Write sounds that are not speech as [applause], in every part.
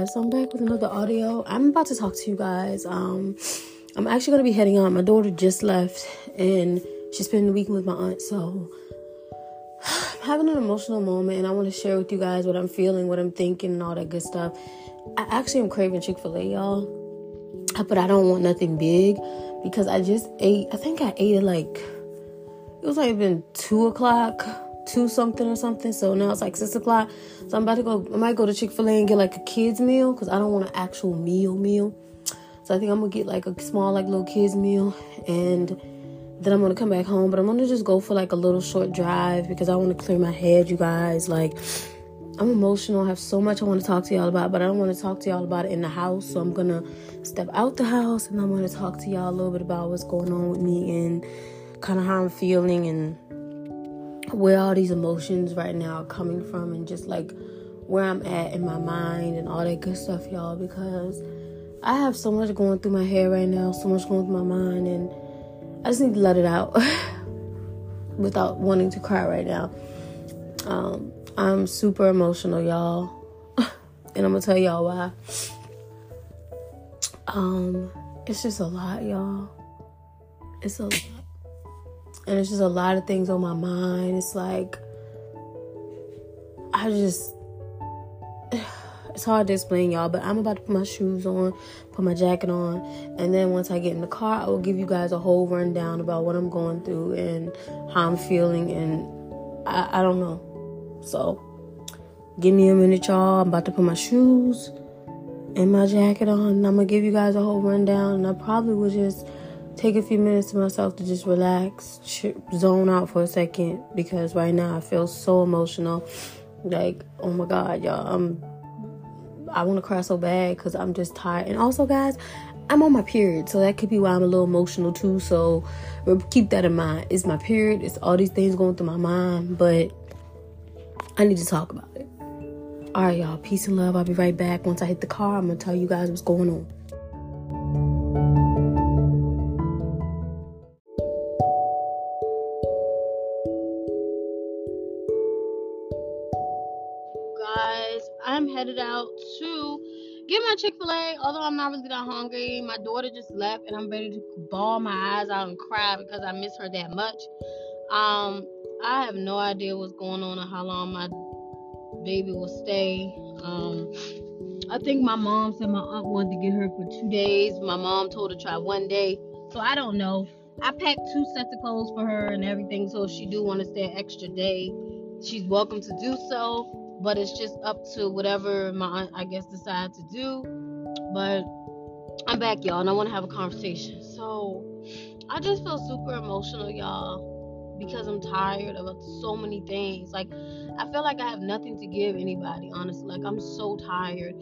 guys, so I'm back with another audio. I'm about to talk to you guys. Um, I'm actually gonna be heading out. My daughter just left, and she's spending the weekend with my aunt. So [sighs] I'm having an emotional moment, and I want to share with you guys what I'm feeling, what I'm thinking, and all that good stuff. I actually am craving Chick Fil A, y'all, but I don't want nothing big because I just ate. I think I ate it like it was like been two o'clock two something or something. So now it's like six o'clock. So I'm about to go. I might go to Chick Fil A and get like a kids meal because I don't want an actual meal meal. So I think I'm gonna get like a small like little kids meal and then I'm gonna come back home. But I'm gonna just go for like a little short drive because I want to clear my head, you guys. Like I'm emotional. I have so much I want to talk to y'all about, but I don't want to talk to y'all about it in the house. So I'm gonna step out the house and I'm gonna talk to y'all a little bit about what's going on with me and kind of how I'm feeling and where all these emotions right now are coming from and just like where I'm at in my mind and all that good stuff, y'all, because I have so much going through my head right now, so much going through my mind, and I just need to let it out [laughs] without wanting to cry right now. Um, I'm super emotional, y'all, [laughs] and I'm gonna tell y'all why. Um, it's just a lot, y'all. It's a lot and it's just a lot of things on my mind. It's like I just [sighs] it's hard to explain y'all, but I'm about to put my shoes on, put my jacket on, and then once I get in the car, I will give you guys a whole rundown about what I'm going through and how I'm feeling and I, I don't know. So give me a minute, y'all. I'm about to put my shoes and my jacket on, and I'm gonna give you guys a whole rundown, and I probably will just take a few minutes to myself to just relax, zone out for a second because right now I feel so emotional. Like, oh my God, y'all, I'm, I want to cry so bad because I'm just tired. And also, guys, I'm on my period, so that could be why I'm a little emotional too. So keep that in mind. It's my period. It's all these things going through my mind, but I need to talk about it. All right, y'all. Peace and love. I'll be right back. Once I hit the car, I'm gonna tell you guys what's going on. To get my Chick fil A. Although I'm not really that hungry, my daughter just left and I'm ready to bawl my eyes out and cry because I miss her that much. Um, I have no idea what's going on or how long my baby will stay. Um, I think my mom said my aunt wanted to get her for two days. My mom told her to try one day. So I don't know. I packed two sets of clothes for her and everything. So if she do want to stay an extra day, she's welcome to do so but it's just up to whatever my I guess, decide to do. But I'm back, y'all, and I want to have a conversation. So I just feel super emotional, y'all, because I'm tired of so many things. Like, I feel like I have nothing to give anybody, honestly. Like, I'm so tired,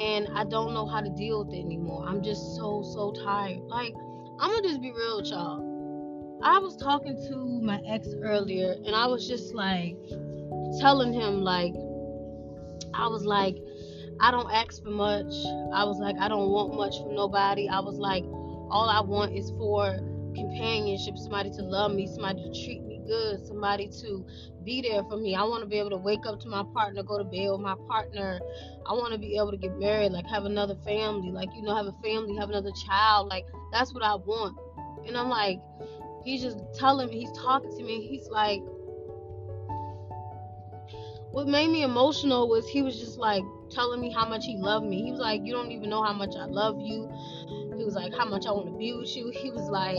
and I don't know how to deal with it anymore. I'm just so, so tired. Like, I'm gonna just be real with y'all. I was talking to my ex earlier, and I was just like telling him, like, I was like, I don't ask for much. I was like, I don't want much from nobody. I was like, all I want is for companionship, somebody to love me, somebody to treat me good, somebody to be there for me. I want to be able to wake up to my partner, go to bed with my partner. I want to be able to get married, like have another family, like you know, have a family, have another child. Like that's what I want. And I'm like, he's just telling me, he's talking to me. He's like, what made me emotional was he was just like telling me how much he loved me. He was like, You don't even know how much I love you. He was like, How much I want to be with you. He was like,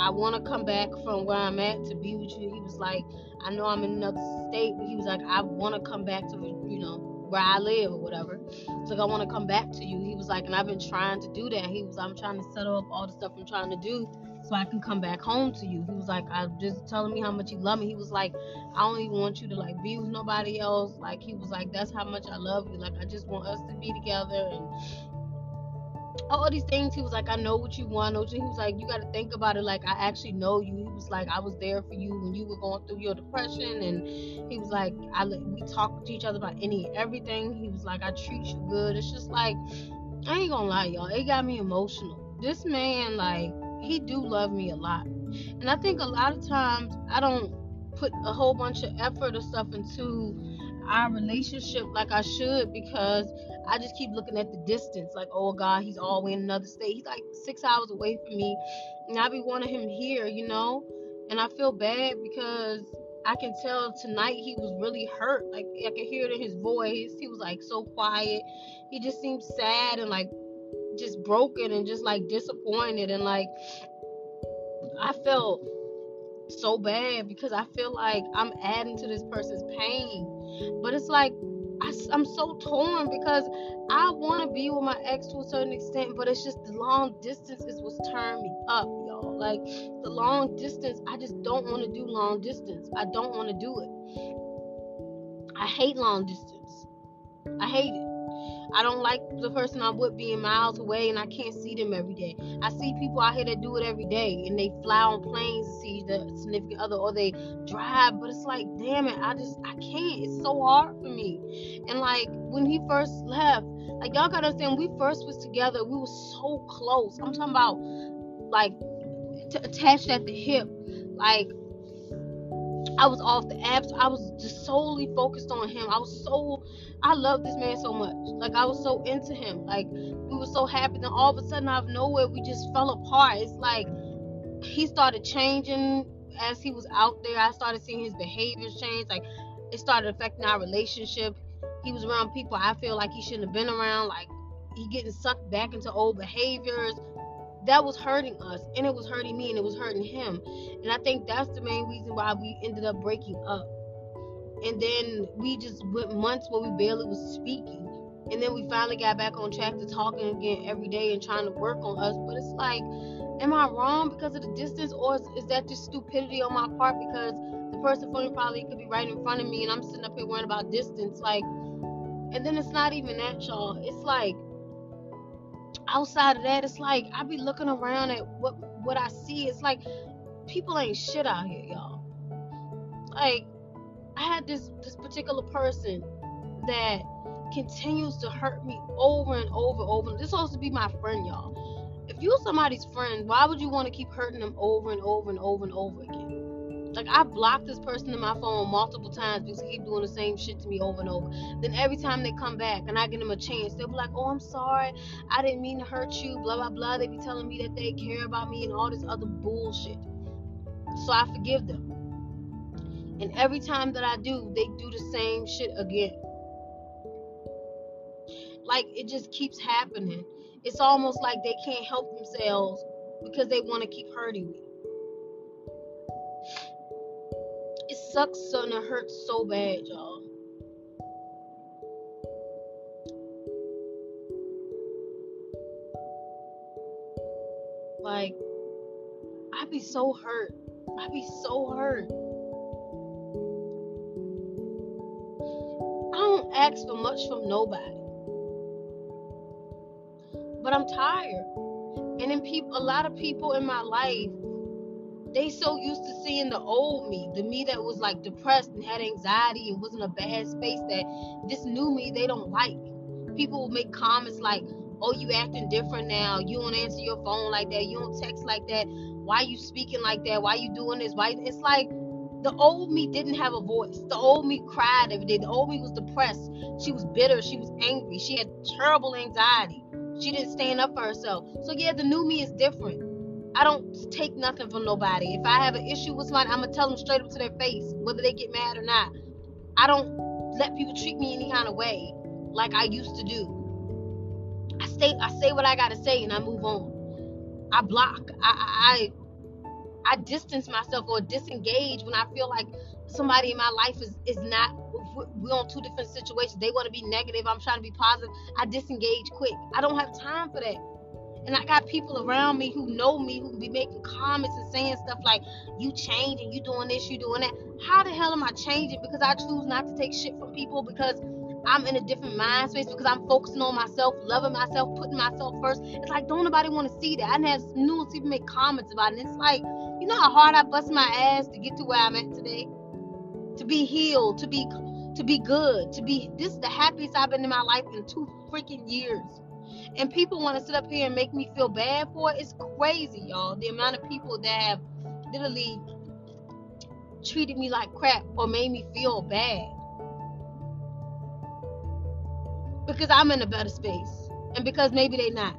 I want to come back from where I'm at to be with you. He was like, I know I'm in another state, he was like, I want to come back to, you know, where I live or whatever. So like, I want to come back to you. He was like, and I've been trying to do that. He was, I'm trying to settle up all the stuff I'm trying to do so I can come back home to you. He was like, I just telling me how much he love me. He was like, I don't even want you to like be with nobody else. Like he was like, that's how much I love you. Like I just want us to be together and all these things. He was like, I know what you want. He was like, you got to think about it. Like I actually know you. He was like, I was there for you when you were going through your depression, and he was like, I we talk to each other about any everything. He was like, I treat you good. It's just like, I ain't gonna lie, y'all. It got me emotional. This man, like he do love me a lot. And I think a lot of times I don't put a whole bunch of effort or stuff into our relationship like I should because I just keep looking at the distance. Like, oh God, he's all in another state. He's like six hours away from me. And I be wanting him here, you know? And I feel bad because I can tell tonight he was really hurt. Like I could hear it in his voice. He was like so quiet. He just seemed sad and like just broken and just like disappointed and like I felt so bad because I feel like I'm adding to this person's pain. But it's like I, am so torn because I want to be with my ex to a certain extent, but it's just the long distance is what's turning me up, y'all. Like the long distance, I just don't want to do long distance. I don't want to do it. I hate long distance. I hate it. I don't like the person I'm with being miles away and I can't see them every day. I see people out here that do it every day and they fly on planes to see the significant other or they drive, but it's like, damn it, I just I can't. It's so hard for me. And like when he first left, like y'all gotta understand, we first was together, we were so close. I'm talking about like t- attached at the hip, like I was off the apps. I was just solely focused on him. I was so I love this man so much. Like I was so into him. Like we were so happy. Then all of a sudden, out of nowhere, we just fell apart. It's like he started changing as he was out there. I started seeing his behaviors change. Like it started affecting our relationship. He was around people I feel like he shouldn't have been around. Like he getting sucked back into old behaviors. That was hurting us, and it was hurting me, and it was hurting him. And I think that's the main reason why we ended up breaking up. And then we just went months where we barely was speaking. And then we finally got back on track to talking again every day and trying to work on us. But it's like am i wrong because of the distance or is, is that just stupidity on my part? Because the person me probably could be right in front of me and i'm sitting up here worrying about distance like and then it's not even that y'all. It's like outside of that it's like i be looking around at what what i see it's like people ain't shit out here y'all like I had this this particular person that continues to hurt me over and over and over. This is supposed to be my friend, y'all. If you're somebody's friend, why would you want to keep hurting them over and over and over and over again? Like I blocked this person in my phone multiple times because they keep doing the same shit to me over and over. Then every time they come back and I give them a chance, they'll be like, "Oh, I'm sorry, I didn't mean to hurt you." Blah blah blah. They be telling me that they care about me and all this other bullshit. So I forgive them. And every time that I do, they do the same shit again. Like it just keeps happening. It's almost like they can't help themselves because they want to keep hurting me. Sucks and it hurts so bad, y'all. Like, I be so hurt. I be so hurt. I don't ask for much from nobody. But I'm tired. And then people a lot of people in my life, they so used to seeing the old me, the me that was like depressed and had anxiety and was in a bad space that this new me they don't like. People will make comments like, oh, you acting different now. You don't answer your phone like that. You don't text like that. Why you speaking like that? Why you doing this? Why it's like the old me didn't have a voice. The old me cried every day. The old me was depressed. She was bitter. She was angry. She had terrible anxiety. She didn't stand up for herself. So yeah, the new me is different. I don't take nothing from nobody. If I have an issue with somebody, I'm gonna tell them straight up to their face, whether they get mad or not. I don't let people treat me any kind of way like I used to do. I say I say what I gotta say and I move on. I block. I I, I distance myself or disengage when I feel like somebody in my life is is not we're on two different situations. They want to be negative. I'm trying to be positive. I disengage quick. I don't have time for that. And I got people around me who know me who be making comments and saying stuff like, you changing, you doing this, you doing that. How the hell am I changing? Because I choose not to take shit from people because I'm in a different mind space because I'm focusing on myself, loving myself, putting myself first. It's like don't nobody want to see that. I have numerous people make comments about it. And it's like, you know how hard I bust my ass to get to where I'm at today? To be healed, to be to be good, to be this is the happiest I've been in my life in two freaking years. And people want to sit up here and make me feel bad for it. It's crazy, y'all. The amount of people that have literally treated me like crap or made me feel bad. because I'm in a better space and because maybe they not.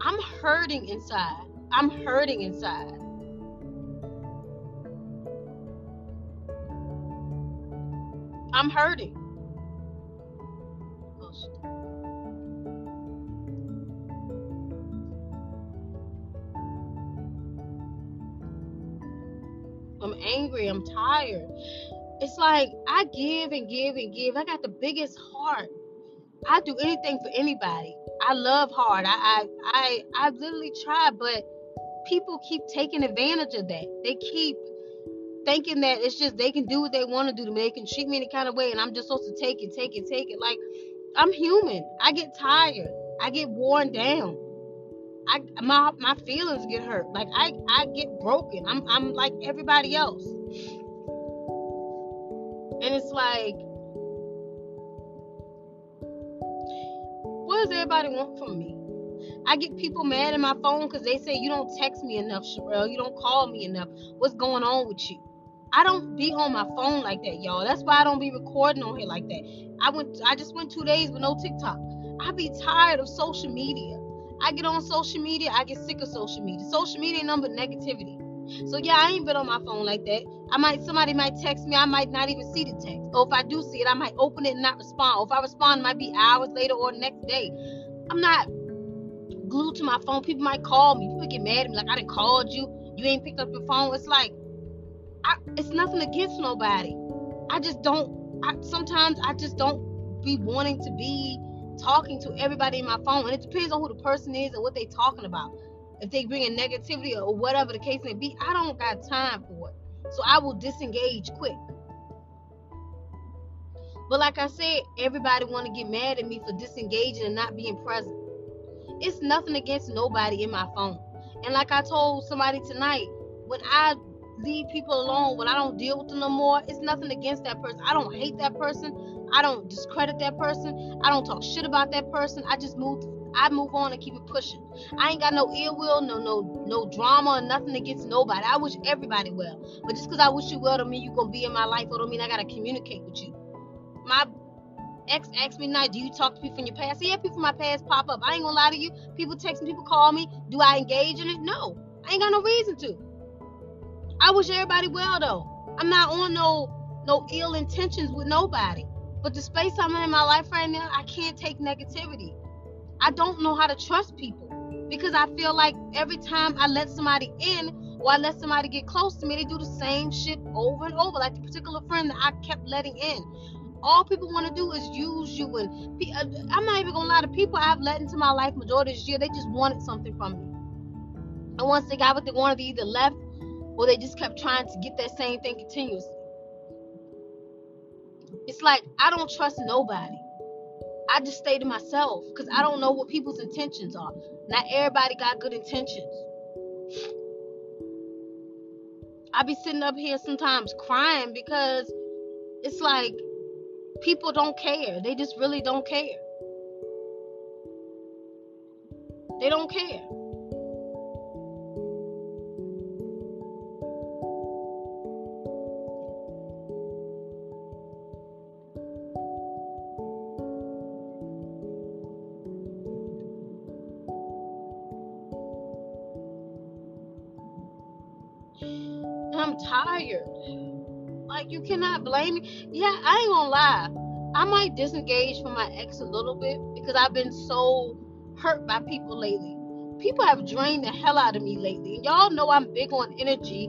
I'm hurting inside. I'm hurting inside. I'm hurting. I'm tired. It's like I give and give and give. I got the biggest heart. I do anything for anybody. I love hard. I I I, I literally try, but people keep taking advantage of that. They keep thinking that it's just they can do what they want to do to me. They can treat me any kind of way, and I'm just supposed to take it, take it, take it. Like I'm human. I get tired. I get worn down. I my my feelings get hurt. Like I I get broken. I'm I'm like everybody else. And it's like what does everybody want from me? I get people mad in my phone because they say you don't text me enough, Cherelle. You don't call me enough. What's going on with you? I don't be on my phone like that, y'all. That's why I don't be recording on here like that. I went I just went two days with no TikTok. I be tired of social media. I get on social media, I get sick of social media. Social media number negativity. So yeah, I ain't been on my phone like that. I might somebody might text me, I might not even see the text. Or if I do see it, I might open it and not respond. Or if I respond, it might be hours later or next day. I'm not glued to my phone. People might call me. People get mad at me like I didn't called you. You ain't picked up your phone. It's like I, it's nothing against nobody. I just don't. I, sometimes I just don't be wanting to be talking to everybody in my phone, and it depends on who the person is and what they talking about. If they bring in negativity or whatever the case may be, I don't got time for it. So I will disengage quick. But like I said, everybody want to get mad at me for disengaging and not being present. It's nothing against nobody in my phone. And like I told somebody tonight, when I leave people alone, when I don't deal with them no more, it's nothing against that person. I don't hate that person. I don't discredit that person. I don't talk shit about that person. I just move I move on and keep it pushing. I ain't got no ill will, no no no drama or nothing against nobody. I wish everybody well. But just because I wish you well don't mean you gonna be in my life or don't mean I gotta communicate with you. My ex asked me tonight, do you talk to people from your past? yeah, people from my past pop up. I ain't gonna lie to you. People text me, people call me. Do I engage in it? No. I ain't got no reason to. I wish everybody well though. I'm not on no no ill intentions with nobody. But the space I'm in in my life right now, I can't take negativity. I don't know how to trust people because I feel like every time I let somebody in or I let somebody get close to me, they do the same shit over and over. Like the particular friend that I kept letting in. All people want to do is use you, and uh, I'm not even gonna lie. The people I've let into my life majority of this year, they just wanted something from me. And once they got what they wanted, they either left or they just kept trying to get that same thing continuously. It's like I don't trust nobody. I just stay to myself because I don't know what people's intentions are. Not everybody got good intentions. I be sitting up here sometimes crying because it's like people don't care. They just really don't care. They don't care. I'm tired. Like you cannot blame me. Yeah, I ain't gonna lie. I might disengage from my ex a little bit because I've been so hurt by people lately. People have drained the hell out of me lately. And y'all know I'm big on energy.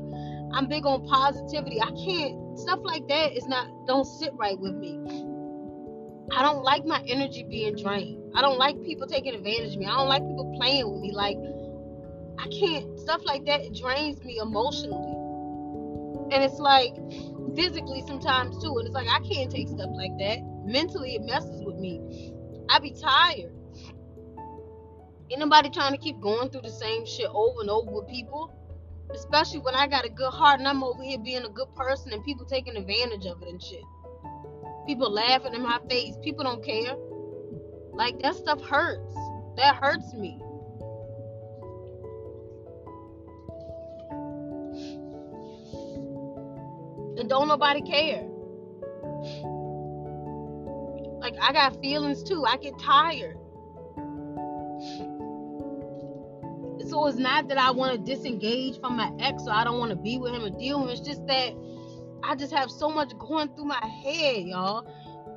I'm big on positivity. I can't stuff like that is not don't sit right with me. I don't like my energy being drained. I don't like people taking advantage of me. I don't like people playing with me. Like I can't stuff like that drains me emotionally. And it's like physically sometimes too and it's like i can't take stuff like that. Mentally it messes with me. I be tired. Anybody trying to keep going through the same shit over and over with people especially when i got a good heart and i'm over here being a good person and people taking advantage of it and shit. People laughing in my face. People don't care. Like that stuff hurts. That hurts me don't nobody care. Like I got feelings too. I get tired. So it's not that I want to disengage from my ex or I don't want to be with him or deal with him. It's just that I just have so much going through my head, y'all.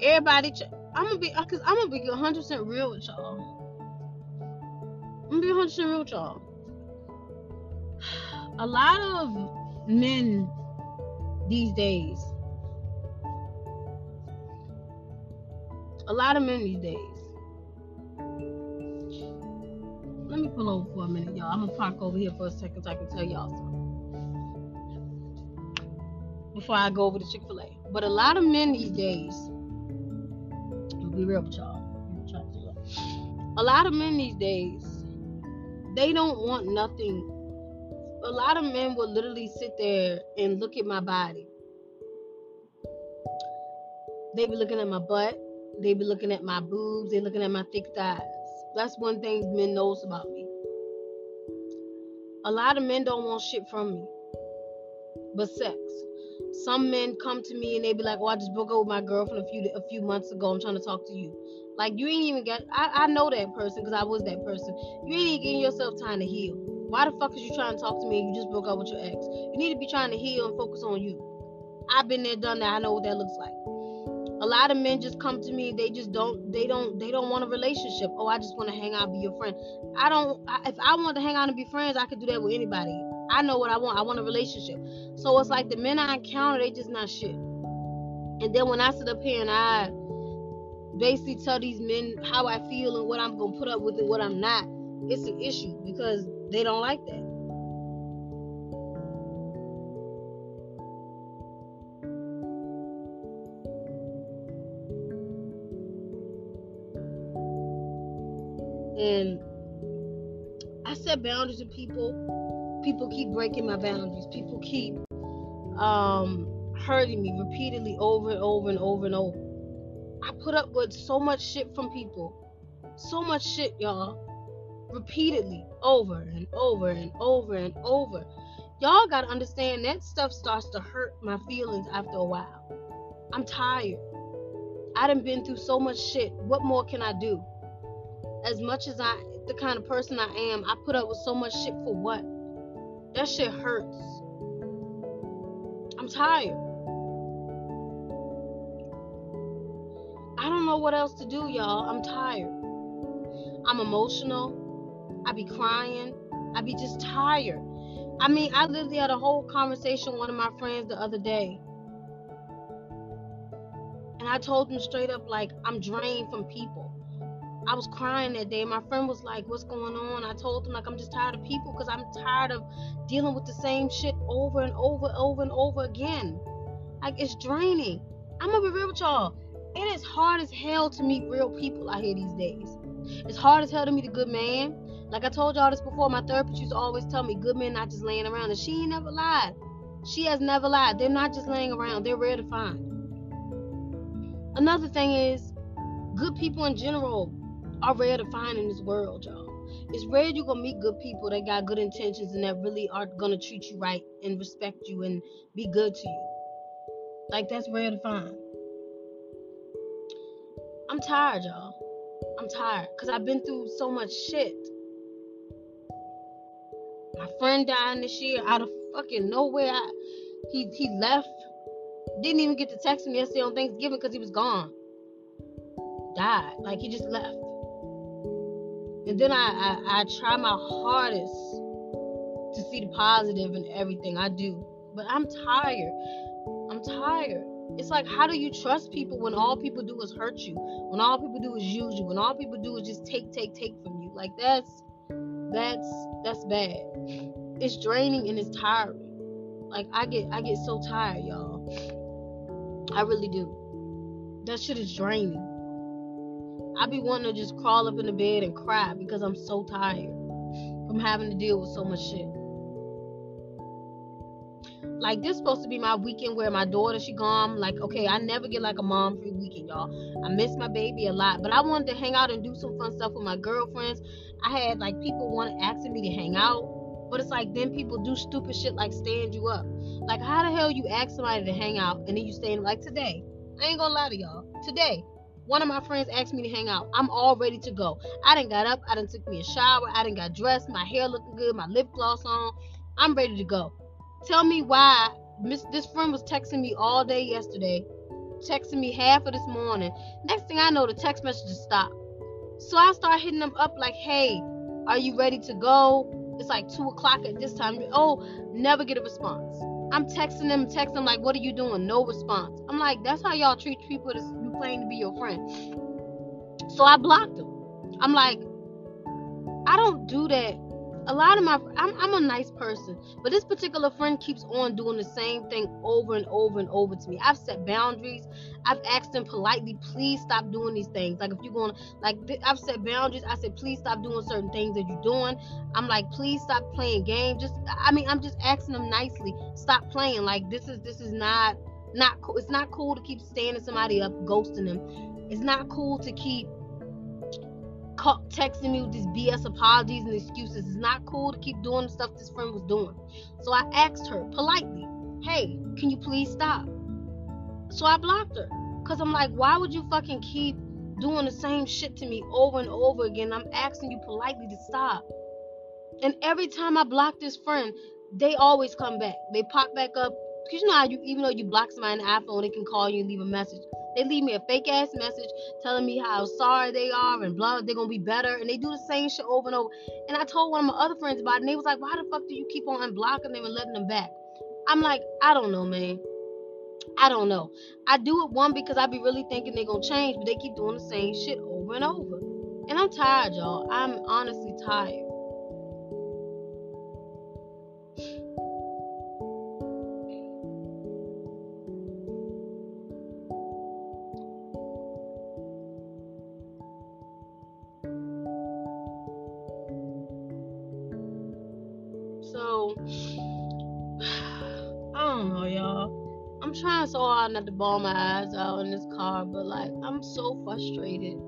Everybody, I'm gonna be, cause I'm gonna be 100 percent real with y'all. I'm gonna be 100 percent real with y'all. [sighs] A lot of men these days, a lot of men these days. Let me pull over for a minute, y'all. I'm gonna park over here for a second so I can tell y'all something before I go over to Chick fil A. But a lot of men these days, I'll be real with y'all. A lot of men these days, they don't want nothing. A lot of men will literally sit there and look at my body. They be looking at my butt. They be looking at my boobs. They looking at my thick thighs. That's one thing men knows about me. A lot of men don't want shit from me, but sex some men come to me and they be like, "Well, I just broke up with my girlfriend a few a few months ago. I'm trying to talk to you." Like you ain't even got. I, I know that person because I was that person. You ain't even getting yourself time to heal. Why the fuck is you trying to talk to me you just broke up with your ex? You need to be trying to heal and focus on you. I've been there, done that. I know what that looks like. A lot of men just come to me. They just don't. They don't. They don't want a relationship. Oh, I just want to hang out, be your friend. I don't. I, if I want to hang out and be friends, I could do that with anybody. I know what I want. I want a relationship. So it's like the men I encounter, they just not shit. And then when I sit up here and I basically tell these men how I feel and what I'm gonna put up with and what I'm not, it's an issue because they don't like that. And I set boundaries with people people keep breaking my boundaries. People keep um, hurting me repeatedly over and over and over and over. I put up with so much shit from people. So much shit, y'all. Repeatedly, over and over and over and over. Y'all gotta understand that stuff starts to hurt my feelings after a while. I'm tired. I done been through so much shit. What more can I do? As much as I, the kind of person I am, I put up with so much shit for what? That shit hurts. I'm tired. I don't know what else to do, y'all. I'm tired. I'm emotional. I be crying. I be just tired. I mean, I literally had a whole conversation with one of my friends the other day. And I told him straight up, like, I'm drained from people. I was crying that day. My friend was like, What's going on? I told him, like, I'm just tired of people because I'm tired of dealing with the same shit over and over, over and over again. Like, it's draining. I'm gonna be real with y'all. It is hard as hell to meet real people out here these days. It's hard as hell to meet a good man. Like I told y'all this before, my therapist used to always tell me good men not just laying around, and she ain't never lied. She has never lied. They're not just laying around, they're rare to find. Another thing is, good people in general are rare to find in this world, y'all. It's rare you're gonna meet good people that got good intentions and that really are gonna treat you right and respect you and be good to you. Like that's rare to find. I'm tired, y'all. I'm tired because I've been through so much shit. My friend died this year out of fucking nowhere. I, he he left. Didn't even get to text me yesterday on Thanksgiving because he was gone. Died. Like he just left. And then I, I, I try my hardest to see the positive in everything I do. But I'm tired. I'm tired. It's like, how do you trust people when all people do is hurt you? When all people do is use you? When all people do is just take, take, take from you? Like that's that's that's bad. It's draining and it's tiring. Like I get I get so tired, y'all. I really do. That shit is draining. I be wanting to just crawl up in the bed and cry because I'm so tired from having to deal with so much shit. Like this supposed to be my weekend where my daughter she gone. Like, okay, I never get like a mom free weekend, y'all. I miss my baby a lot, but I wanted to hang out and do some fun stuff with my girlfriends. I had like people want asking me to hang out, but it's like then people do stupid shit like stand you up. Like, how the hell you ask somebody to hang out and then you stand like today? I ain't gonna lie to y'all. Today, One of my friends asked me to hang out. I'm all ready to go. I didn't got up. I didn't took me a shower. I didn't got dressed. My hair looking good. My lip gloss on. I'm ready to go. Tell me why Miss this friend was texting me all day yesterday, texting me half of this morning. Next thing I know, the text messages stopped. So I start hitting them up like, hey, are you ready to go? It's like two o'clock at this time. Oh, never get a response. I'm texting them, texting them like, what are you doing? No response. I'm like, that's how y'all treat people that you claim to be your friend. So I blocked them. I'm like, I don't do that a lot of my I'm, I'm a nice person but this particular friend keeps on doing the same thing over and over and over to me. I've set boundaries. I've asked them politely please stop doing these things. Like if you're going like i've set boundaries. I said please stop doing certain things that you're doing. I'm like please stop playing games. Just i mean i'm just asking them nicely stop playing. Like this is this is not not cool. It's not cool to keep standing somebody up ghosting them. It's not cool to keep texting me with these BS apologies and excuses. It's not cool to keep doing the stuff this friend was doing. So I asked her politely, hey, can you please stop? So I blocked her. Because I'm like, why would you fucking keep doing the same shit to me over and over again? I'm asking you politely to stop. And every time I block this friend, they always come back. They pop back up. Because you know how you, even though you block somebody on the iPhone, they can call you and leave a message. They leave me a fake ass message telling me how sorry they are and blah, they're gonna be better. And they do the same shit over and over. And I told one of my other friends about it, and they was like, Why the fuck do you keep on unblocking them and letting them back? I'm like, I don't know, man. I don't know. I do it one because I be really thinking they're gonna change, but they keep doing the same shit over and over. And I'm tired, y'all. I'm honestly tired. Not to bawl my eyes out in this car, but like I'm so frustrated.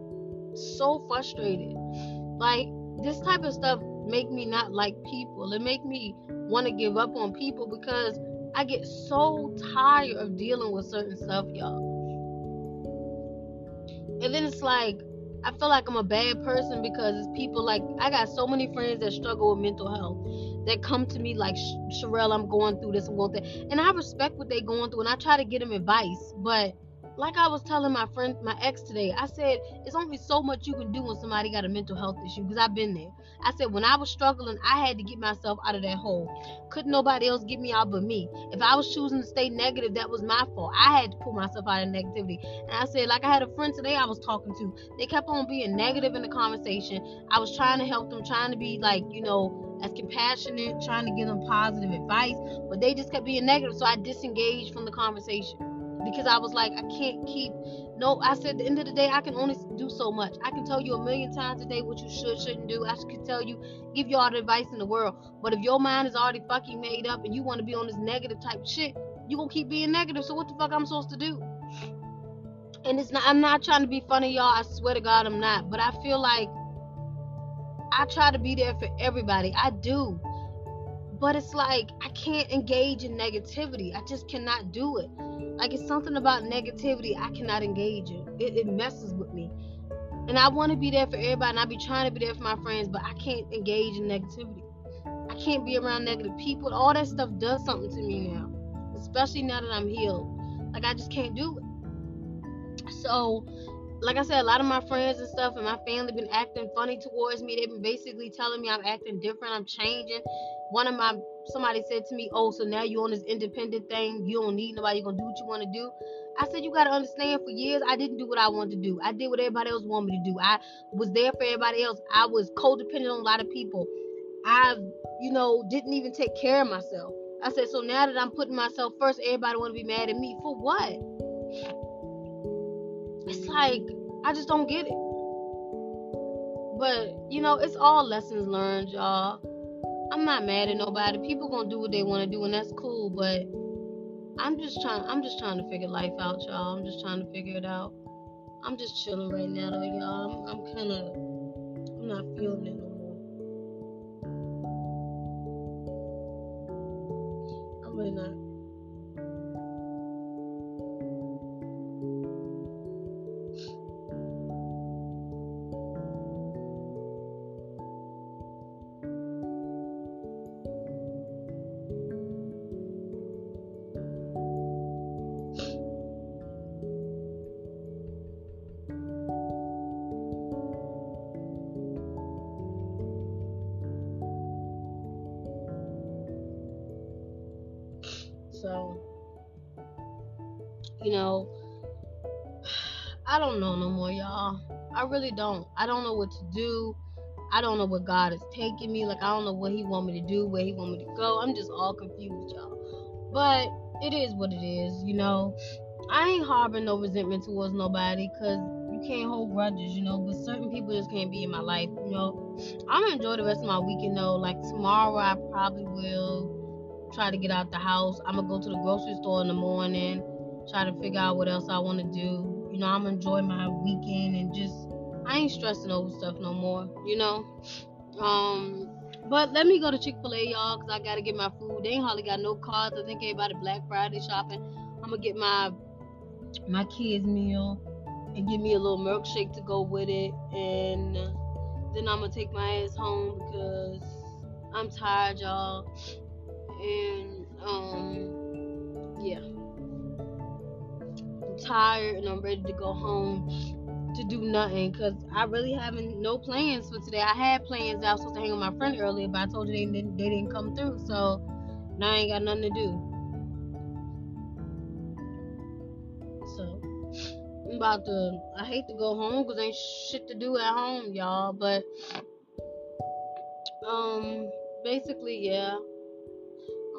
So frustrated. Like this type of stuff make me not like people. It make me want to give up on people because I get so tired of dealing with certain stuff, y'all. And then it's like I feel like I'm a bad person because it's people like I got so many friends that struggle with mental health that come to me like Cherelle, I'm going through this, I'm going through, and I respect what they're going through, and I try to get them advice, but like I was telling my friend, my ex today, I said, it's only so much you can do when somebody got a mental health issue because I've been there. I said, when I was struggling, I had to get myself out of that hole. Couldn't nobody else get me out but me. If I was choosing to stay negative, that was my fault. I had to pull myself out of negativity. And I said, like I had a friend today I was talking to, they kept on being negative in the conversation. I was trying to help them, trying to be like, you know, as compassionate, trying to give them positive advice, but they just kept being negative. So I disengaged from the conversation because I was like, I can't keep. No, I said, at the end of the day, I can only do so much. I can tell you a million times a day what you should, shouldn't do. I can tell you, give you all the advice in the world. But if your mind is already fucking made up and you want to be on this negative type shit, you gonna keep being negative. So what the fuck I'm supposed to do? And it's not. I'm not trying to be funny, y'all. I swear to God, I'm not. But I feel like I try to be there for everybody. I do. But it's like I can't engage in negativity. I just cannot do it. Like it's something about negativity I cannot engage in. It, it messes with me. And I want to be there for everybody and I be trying to be there for my friends, but I can't engage in negativity. I can't be around negative people. All that stuff does something to me now. Especially now that I'm healed. Like I just can't do it. So like I said, a lot of my friends and stuff and my family been acting funny towards me. They've been basically telling me I'm acting different, I'm changing. One of my somebody said to me, "Oh, so now you on this independent thing? You don't need nobody. You're gonna do what you want to do." I said, "You gotta understand. For years, I didn't do what I wanted to do. I did what everybody else wanted me to do. I was there for everybody else. I was codependent on a lot of people. I, you know, didn't even take care of myself. I said, so now that I'm putting myself first, everybody want to be mad at me for what? It's like I just don't get it. But you know, it's all lessons learned, y'all. I'm not mad at nobody. People gonna do what they want to do, and that's cool. But I'm just trying. I'm just trying to figure life out, y'all. I'm just trying to figure it out. I'm just chilling right now, though, y'all. I'm, I'm kind of. I'm not feeling it no more. I'm really not. I don't know no more, y'all. I really don't. I don't know what to do. I don't know where God is taking me. Like I don't know what He want me to do, where He want me to go. I'm just all confused, y'all. But it is what it is, you know. I ain't harboring no resentment towards nobody because you can't hold grudges, you know. But certain people just can't be in my life, you know. I'm gonna enjoy the rest of my weekend though. Like tomorrow, I probably will try to get out the house. I'm gonna go to the grocery store in the morning, try to figure out what else I want to do. You know, I'm gonna enjoy my weekend and just I ain't stressing over stuff no more, you know. Um, but let me go to Chick Fil A, y'all, cause I gotta get my food. They ain't hardly got no cards. I think everybody Black Friday shopping. I'm gonna get my my kids meal and give me a little milkshake to go with it, and then I'm gonna take my ass home because I'm tired, y'all. And um, yeah, tired and I'm ready to go home to do nothing because I really haven't no plans for today. I had plans. I was supposed to hang with my friend earlier, but I told you they didn't they didn't come through, so now I ain't got nothing to do. So I'm about to. I hate to go home because ain't shit to do at home, y'all. But um, basically, yeah.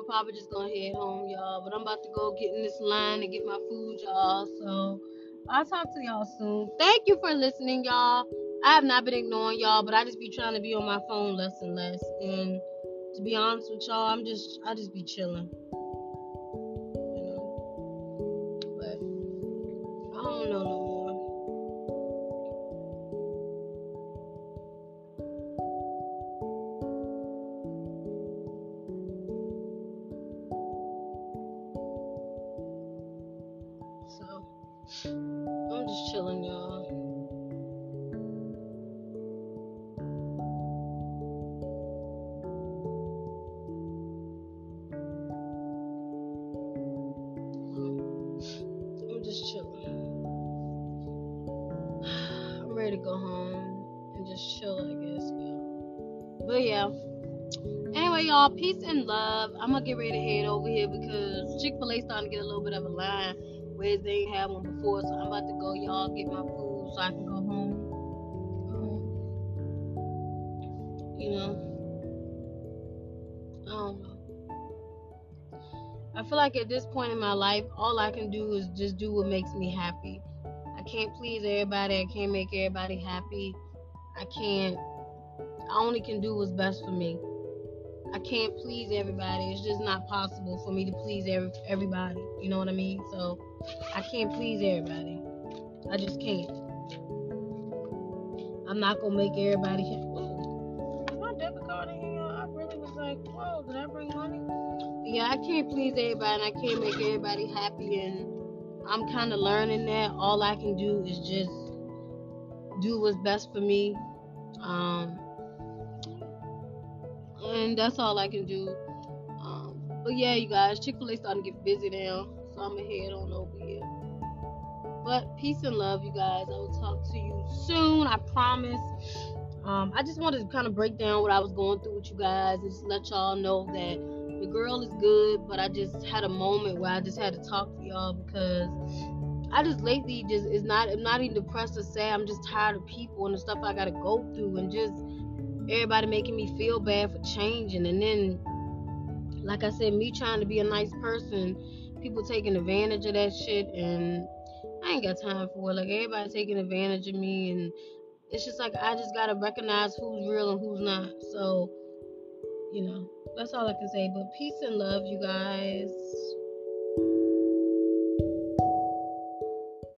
Probably just gonna head home, y'all. But I'm about to go get in this line and get my food, y'all. So. I'll talk to y'all soon. Thank you for listening, y'all. I have not been ignoring y'all, but I just be trying to be on my phone less and less. And to be honest with y'all, I'm just I just be chilling. Y'all, peace and love. I'm gonna get ready to head over here because Chick Fil A starting to get a little bit of a line, whereas they ain't had one before. So I'm about to go, y'all, get my food so I can go home. Um, you know, I don't know. I feel like at this point in my life, all I can do is just do what makes me happy. I can't please everybody. I can't make everybody happy. I can't. I only can do what's best for me. I can't please everybody. It's just not possible for me to please every, everybody. You know what I mean? So I can't please everybody. I just can't. I'm not gonna make everybody. Whoa. My debit card in here? I really was like, whoa, did I bring money? Yeah, I can't please everybody and I can't make everybody happy and I'm kind of learning that all I can do is just do what's best for me. Um, and that's all I can do. Um, but yeah, you guys, Chick Fil A starting to get busy now, so I'm gonna head on over here. But peace and love, you guys. I will talk to you soon. I promise. Um, I just wanted to kind of break down what I was going through with you guys and just let y'all know that the girl is good. But I just had a moment where I just had to talk to y'all because I just lately just is not I'm not even depressed or sad. I'm just tired of people and the stuff I gotta go through and just everybody making me feel bad for changing and then like I said, me trying to be a nice person, people taking advantage of that shit and I ain't got time for it. Like everybody taking advantage of me and it's just like I just gotta recognize who's real and who's not. So, you know, that's all I can say. But peace and love, you guys.